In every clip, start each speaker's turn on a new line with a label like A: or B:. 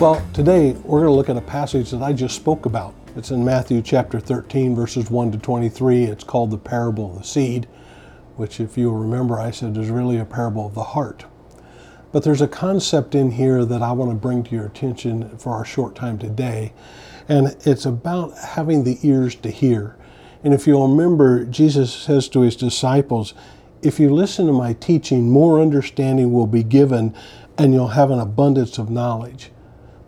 A: Well, today we're going to look at a passage that I just spoke about. It's in Matthew chapter 13, verses 1 to 23. It's called the parable of the seed, which, if you'll remember, I said is really a parable of the heart. But there's a concept in here that I want to bring to your attention for our short time today, and it's about having the ears to hear. And if you'll remember, Jesus says to his disciples, If you listen to my teaching, more understanding will be given, and you'll have an abundance of knowledge.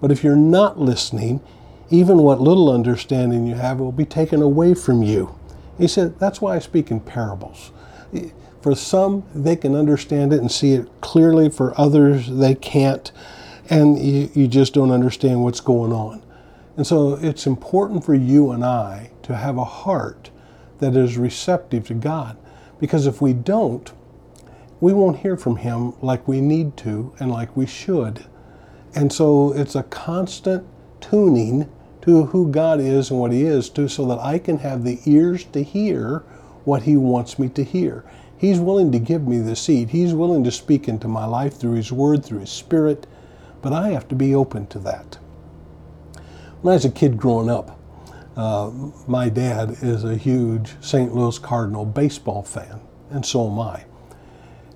A: But if you're not listening, even what little understanding you have will be taken away from you. He said, That's why I speak in parables. For some, they can understand it and see it clearly. For others, they can't. And you, you just don't understand what's going on. And so it's important for you and I to have a heart that is receptive to God. Because if we don't, we won't hear from Him like we need to and like we should. And so it's a constant tuning to who God is and what He is to so that I can have the ears to hear what He wants me to hear. He's willing to give me the seed. He's willing to speak into my life through His Word, through His Spirit, but I have to be open to that. When I was a kid growing up, uh, my dad is a huge St. Louis Cardinal baseball fan, and so am I.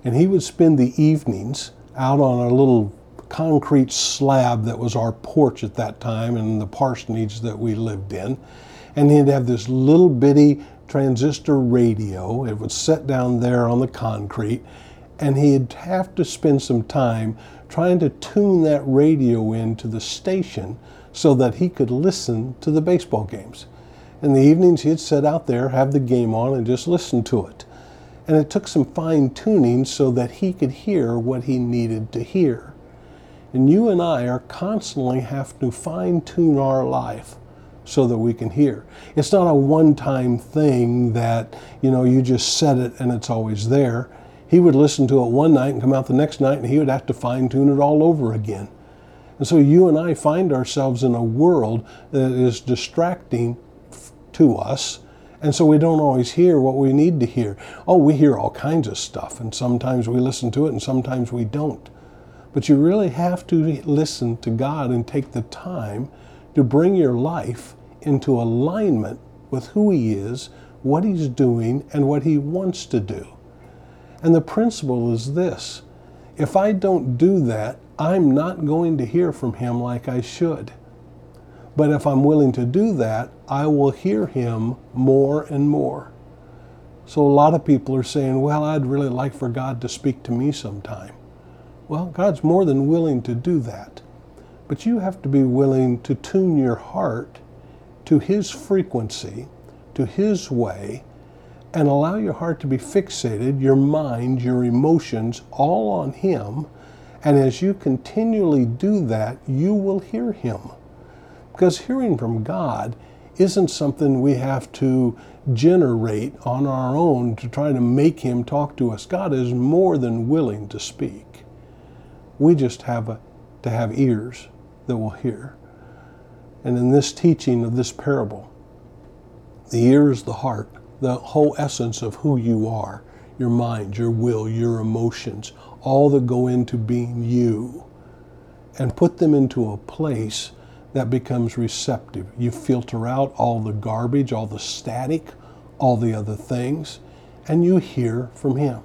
A: And he would spend the evenings out on a little concrete slab that was our porch at that time and the parsonage that we lived in. And he'd have this little bitty transistor radio. It would set down there on the concrete, and he'd have to spend some time trying to tune that radio into the station so that he could listen to the baseball games. In the evenings, he'd sit out there, have the game on, and just listen to it. And it took some fine tuning so that he could hear what he needed to hear. And you and I are constantly have to fine tune our life so that we can hear. It's not a one time thing that, you know, you just set it and it's always there. He would listen to it one night and come out the next night and he would have to fine tune it all over again. And so you and I find ourselves in a world that is distracting to us. And so we don't always hear what we need to hear. Oh, we hear all kinds of stuff, and sometimes we listen to it and sometimes we don't. But you really have to listen to God and take the time to bring your life into alignment with who He is, what He's doing, and what He wants to do. And the principle is this if I don't do that, I'm not going to hear from Him like I should. But if I'm willing to do that, I will hear Him more and more. So a lot of people are saying, well, I'd really like for God to speak to me sometime. Well, God's more than willing to do that. But you have to be willing to tune your heart to His frequency, to His way, and allow your heart to be fixated, your mind, your emotions, all on Him. And as you continually do that, you will hear Him. Because hearing from God isn't something we have to generate on our own to try to make Him talk to us. God is more than willing to speak. We just have a, to have ears that will hear. And in this teaching of this parable, the ear is the heart, the whole essence of who you are your mind, your will, your emotions, all that go into being you, and put them into a place that becomes receptive. You filter out all the garbage, all the static, all the other things, and you hear from Him.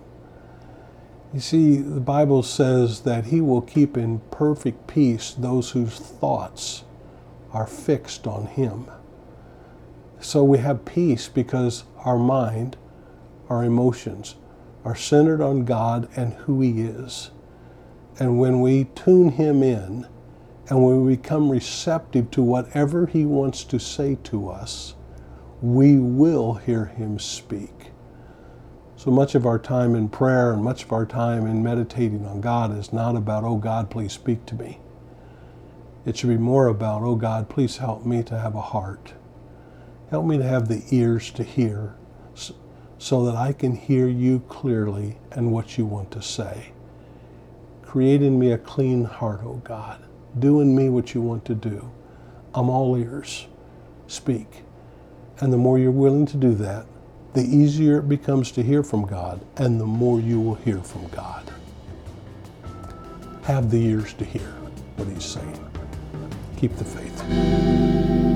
A: You see, the Bible says that He will keep in perfect peace those whose thoughts are fixed on Him. So we have peace because our mind, our emotions, are centered on God and who He is. And when we tune Him in and when we become receptive to whatever He wants to say to us, we will hear Him speak. So much of our time in prayer and much of our time in meditating on God is not about, oh God, please speak to me. It should be more about, oh God, please help me to have a heart. Help me to have the ears to hear so that I can hear you clearly and what you want to say. Create in me a clean heart, oh God. Do in me what you want to do. I'm all ears. Speak. And the more you're willing to do that, the easier it becomes to hear from God, and the more you will hear from God. Have the ears to hear what He's saying. keep the faith.